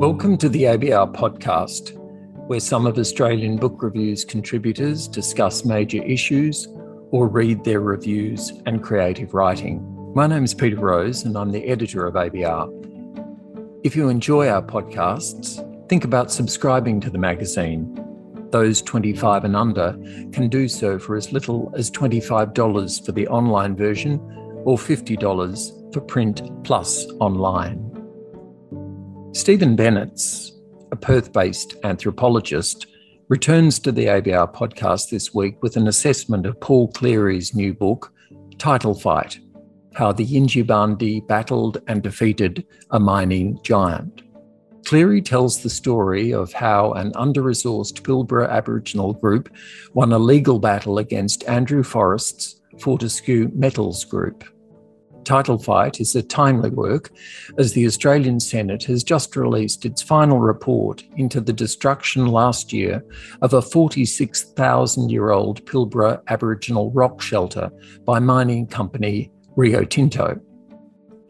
Welcome to the ABR podcast, where some of Australian Book Review's contributors discuss major issues or read their reviews and creative writing. My name is Peter Rose, and I'm the editor of ABR. If you enjoy our podcasts, think about subscribing to the magazine. Those 25 and under can do so for as little as $25 for the online version or $50 for print plus online. Stephen Bennetts, a Perth based anthropologist, returns to the ABR podcast this week with an assessment of Paul Cleary's new book, Title Fight How the Yindjibarndi Battled and Defeated a Mining Giant. Cleary tells the story of how an under resourced Pilbara Aboriginal group won a legal battle against Andrew Forrest's Fortescue Metals Group. Title Fight is a timely work as the Australian Senate has just released its final report into the destruction last year of a 46,000 year old Pilbara Aboriginal rock shelter by mining company Rio Tinto.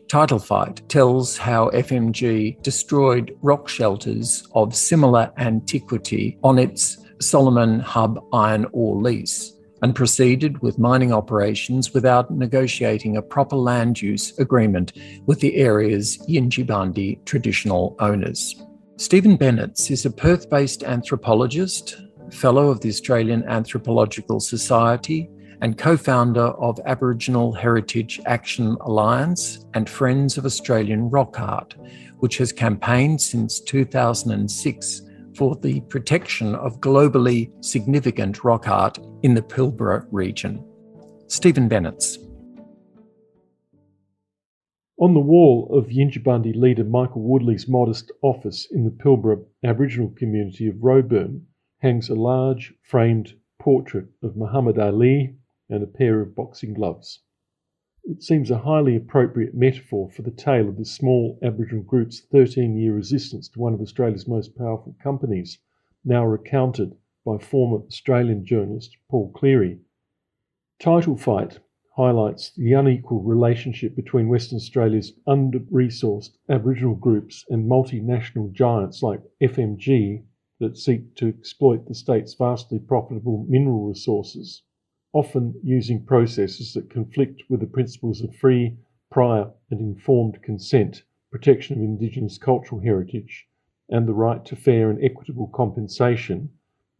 Title Fight tells how FMG destroyed rock shelters of similar antiquity on its Solomon Hub iron ore lease and proceeded with mining operations without negotiating a proper land use agreement with the area's Yindjibarndi traditional owners. Stephen Bennett is a Perth based anthropologist, Fellow of the Australian Anthropological Society, and co founder of Aboriginal Heritage Action Alliance and Friends of Australian Rock Art, which has campaigned since 2006 for the protection of globally significant rock art in the Pilbara region. Stephen Bennetts. On the wall of Yindjibarndi leader Michael Woodley's modest office in the Pilbara Aboriginal community of Roebourne hangs a large framed portrait of Muhammad Ali and a pair of boxing gloves. It seems a highly appropriate metaphor for the tale of this small Aboriginal group's 13 year resistance to one of Australia's most powerful companies, now recounted by former Australian journalist Paul Cleary. Title Fight highlights the unequal relationship between Western Australia's under resourced Aboriginal groups and multinational giants like FMG that seek to exploit the state's vastly profitable mineral resources often using processes that conflict with the principles of free, prior, and informed consent, protection of Indigenous cultural heritage, and the right to fair and equitable compensation,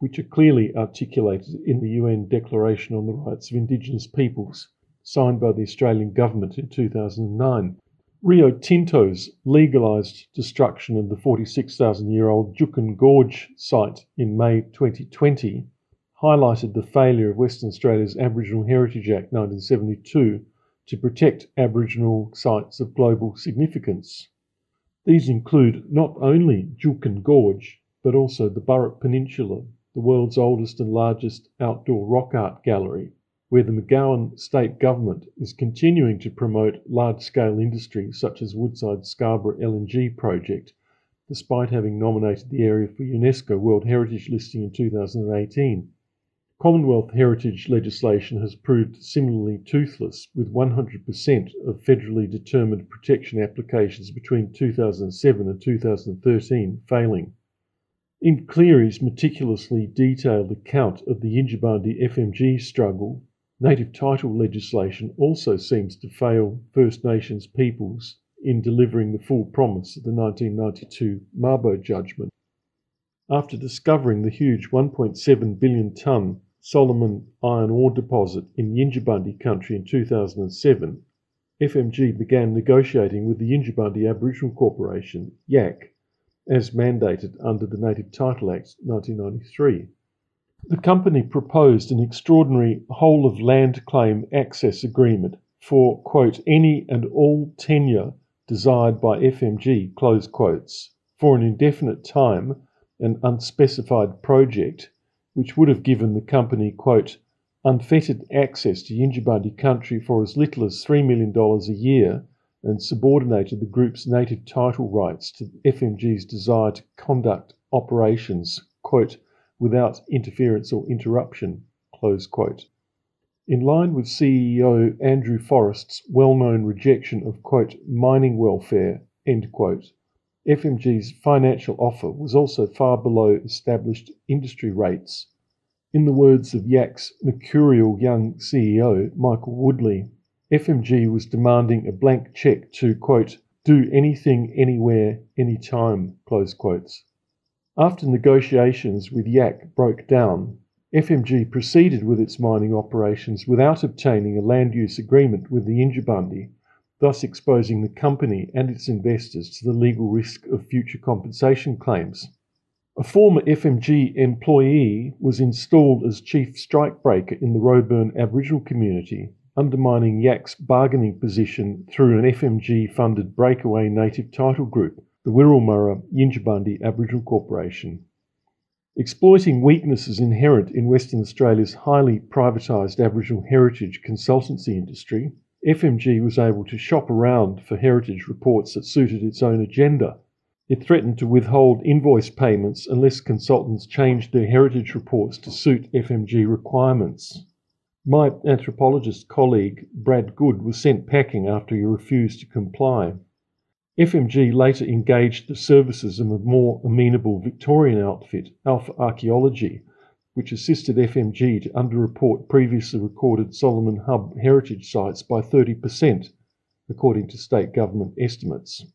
which are clearly articulated in the UN Declaration on the Rights of Indigenous Peoples, signed by the Australian Government in 2009. Rio Tinto's legalised destruction of the 46,000 year old Juukan Gorge site in May 2020 highlighted the failure of Western Australia's Aboriginal Heritage Act 1972 to protect Aboriginal sites of global significance. These include not only Juukan Gorge, but also the Burrup Peninsula, the world's oldest and largest outdoor rock art gallery, where the McGowan state government is continuing to promote large scale industry such as Woodside Scarborough LNG project, despite having nominated the area for UNESCO World Heritage listing in 2018. Commonwealth heritage legislation has proved similarly toothless, with 100% of federally determined protection applications between 2007 and 2013 failing. In Cleary's meticulously detailed account of the Yindjibarndi FMG struggle, native title legislation also seems to fail First Nations peoples in delivering the full promise of the 1992 Mabo judgment. After discovering the huge 1.7 billion tonne Solomon iron ore deposit in Yindjibarndi country in 2007, FMG began negotiating with the Yindjibarndi Aboriginal Corporation, YAC, as mandated under the Native Title Act 1993. The company proposed an extraordinary whole of land claim access agreement for, quote, any and all tenure desired by FMG, close quotes, for an indefinite time, an unspecified project which would have given the company, quote, unfettered access to Yindjibarndi country for as little as $3 million a year and subordinated the group's native title rights to FMG's desire to conduct operations, quote, without interference or interruption, close quote. In line with CEO Andrew Forrest's well known rejection of, quote, mining welfare, end quote, FMG's financial offer was also far below established industry rates. In the words of YAC's mercurial young CEO, Michael Woodley, FMG was demanding a blank cheque to, quote, do anything, anywhere, anytime, close quotes. After negotiations with YAC broke down, FMG proceeded with its mining operations without obtaining a land use agreement with the Yindjibarndi, thus exposing the company and its investors to the legal risk of future compensation claims. A former FMG employee was installed as chief strikebreaker in the Roebourne Aboriginal community undermining YAC's bargaining position through an FMG funded breakaway native title group, the Wirlu-murra Yindjibarndi Aboriginal Corporation. Exploiting weaknesses inherent in Western Australia's highly privatised Aboriginal heritage consultancy industry, FMG was able to shop around for heritage reports that suited its own agenda. It threatened to withhold invoice payments unless consultants changed their heritage reports to suit FMG requirements. My anthropologist colleague, Brad Goode, was sent packing after he refused to comply. FMG later engaged the services of a more amenable Victorian outfit, Alpha Archaeology, which assisted FMG to underreport previously recorded Solomon Hub heritage sites by 30%, according to state government estimates.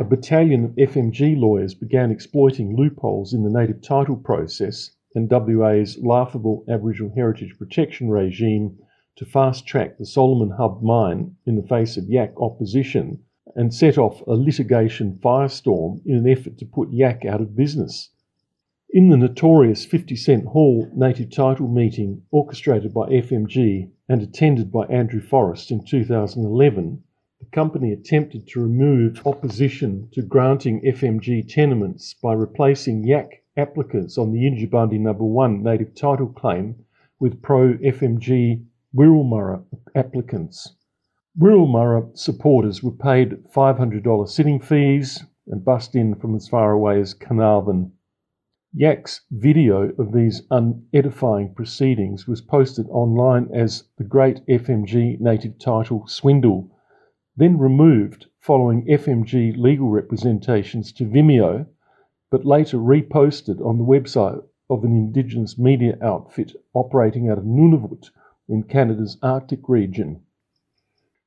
A battalion of FMG lawyers began exploiting loopholes in the native title process and WA's laughable Aboriginal heritage protection regime to fast track the Solomon Hub mine in the face of YAC opposition and set off a litigation firestorm in an effort to put YAC out of business. In the notorious 50 Cent Hall native title meeting orchestrated by FMG and attended by Andrew Forrest in 2011, the company attempted to remove opposition to granting FMG tenements by replacing YAC applicants on the Yindjibarndi number one native title claim with pro FMG Wirlu-murra applicants. Wirlu-murra supporters were paid $500 sitting fees and bussed in from as far away as Carnarvon. YAC's video of these unedifying proceedings was posted online as the Great FMG Native Title Swindle, then removed following FMG legal representations to Vimeo but later reposted on the website of an Indigenous media outfit operating out of Nunavut in Canada's Arctic region.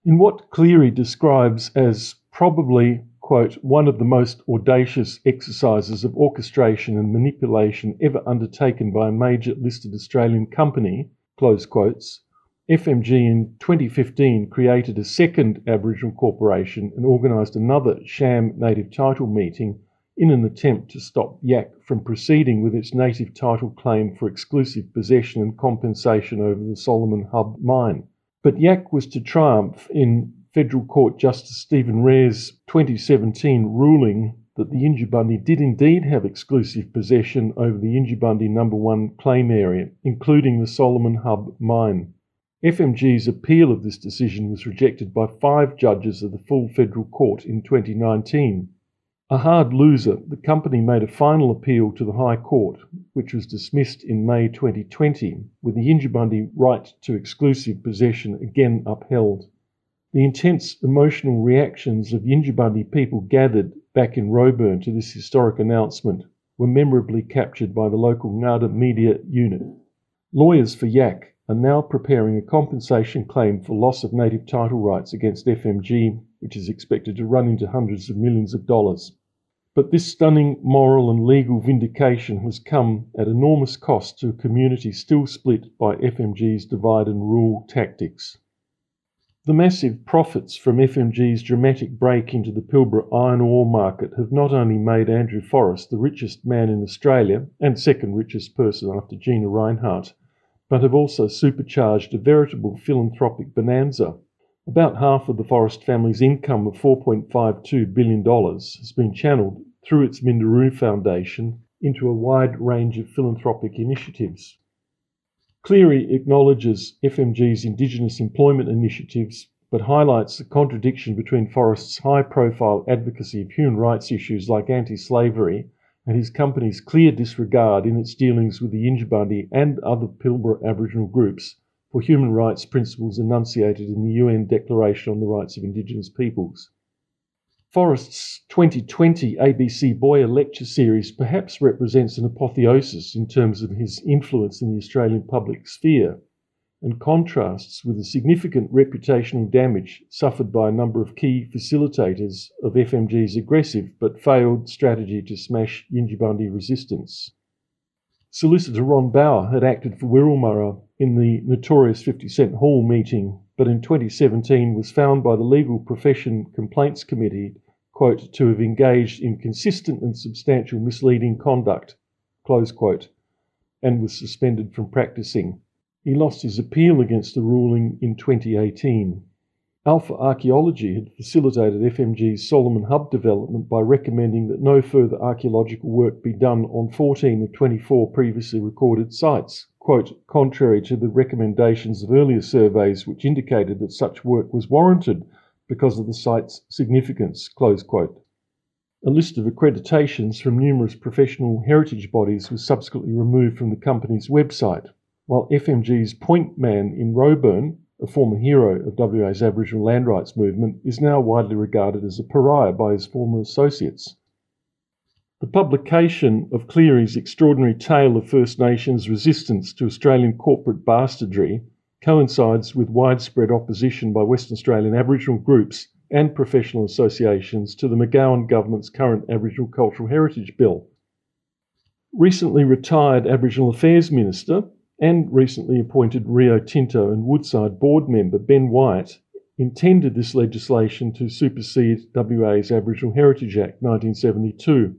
In what Cleary describes as probably, quote, one of the most audacious exercises of orchestration and manipulation ever undertaken by a major listed Australian company, close quotes, FMG in 2015 created a second Aboriginal corporation and organised another sham native title meeting in an attempt to stop YAC from proceeding with its native title claim for exclusive possession and compensation over the Solomon Hub mine. But YAC was to triumph in Federal Court Justice Steven Rares' 2017 ruling that the Yindjibarndi did indeed have exclusive possession over the Yindjibarndi number one claim area, including the Solomon Hub mine. FMG's appeal of this decision was rejected by five judges of the full federal court in 2019. A hard loser, the company made a final appeal to the High Court, which was dismissed in May 2020, with the Yindjibarndi right to exclusive possession again upheld. The intense emotional reactions of Yindjibarndi people gathered back in Roebourne to this historic announcement were memorably captured by the local Ngaarda media unit. Lawyers for YAC are now preparing a compensation claim for loss of native title rights against FMG, which is expected to run into hundreds of millions of dollars. But this stunning moral and legal vindication has come at enormous cost to a community still split by FMG's divide and rule tactics. The massive profits from FMG's dramatic break into the Pilbara iron ore market have not only made Andrew Forrest the richest man in Australia and second richest person after Gina Rinehart, but have also supercharged a veritable philanthropic bonanza. About half of the Forrest family's income of $4.52 billion has been channeled through its Minderoo Foundation into a wide range of philanthropic initiatives. Cleary acknowledges FMG's Indigenous employment initiatives but highlights the contradiction between Forrest's high profile advocacy of human rights issues like anti slavery and his company's clear disregard in its dealings with the Yindjibarndi and other Pilbara Aboriginal groups for human rights principles enunciated in the UN Declaration on the Rights of Indigenous Peoples. Forrest's 2020 ABC Boyer lecture series perhaps represents an apotheosis in terms of his influence in the Australian public sphere and contrasts with the significant reputational damage suffered by a number of key facilitators of FMG's aggressive but failed strategy to smash Yindjibarndi resistance. Solicitor Ron Bauer had acted for Wirral in the notorious 50 Cent Hall meeting, but in 2017 was found by the Legal Profession Complaints Committee, quote, to have engaged in consistent and substantial misleading conduct, close quote, and was suspended from practicing. He lost his appeal against the ruling in 2018. Alpha Archaeology had facilitated FMG's Solomon Hub development by recommending that no further archaeological work be done on 14 of 24 previously recorded sites, quote, contrary to the recommendations of earlier surveys which indicated that such work was warranted because of the site's significance, close quote. A list of accreditations from numerous professional heritage bodies was subsequently removed from the company's website while FMG's point man in Roebourne, a former hero of WA's Aboriginal land rights movement, is now widely regarded as a pariah by his former associates. The publication of Cleary's extraordinary tale of First Nations resistance to Australian corporate bastardry coincides with widespread opposition by Western Australian Aboriginal groups and professional associations to the McGowan government's current Aboriginal Cultural Heritage Bill. Recently retired Aboriginal Affairs Minister and recently appointed Rio Tinto and Woodside board member Ben Wyatt intended this legislation to supersede WA's Aboriginal Heritage Act 1972.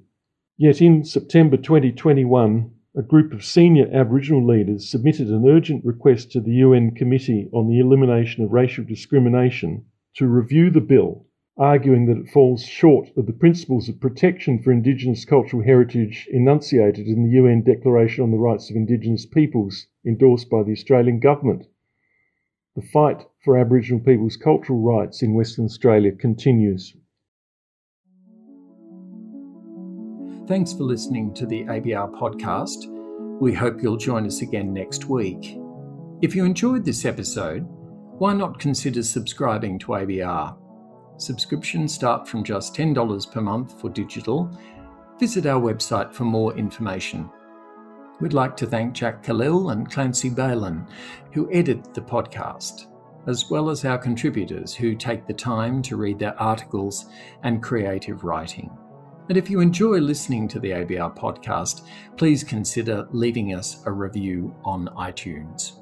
Yet in September 2021, a group of senior Aboriginal leaders submitted an urgent request to the UN Committee on the Elimination of Racial Discrimination to review the bill arguing that it falls short of the principles of protection for Indigenous cultural heritage enunciated in the UN Declaration on the Rights of Indigenous Peoples endorsed by the Australian Government. The fight for Aboriginal people's cultural rights in Western Australia continues. Thanks for listening to the ABR podcast. We hope you'll join us again next week. If you enjoyed this episode, why not consider subscribing to ABR? Subscriptions start from just $10 per month for digital. Visit our website for more information. We'd like to thank Jack Callil and Clancy Balin, who edit the podcast, as well as our contributors who take the time to read their articles and creative writing. And if you enjoy listening to the ABR podcast, please consider leaving us a review on iTunes.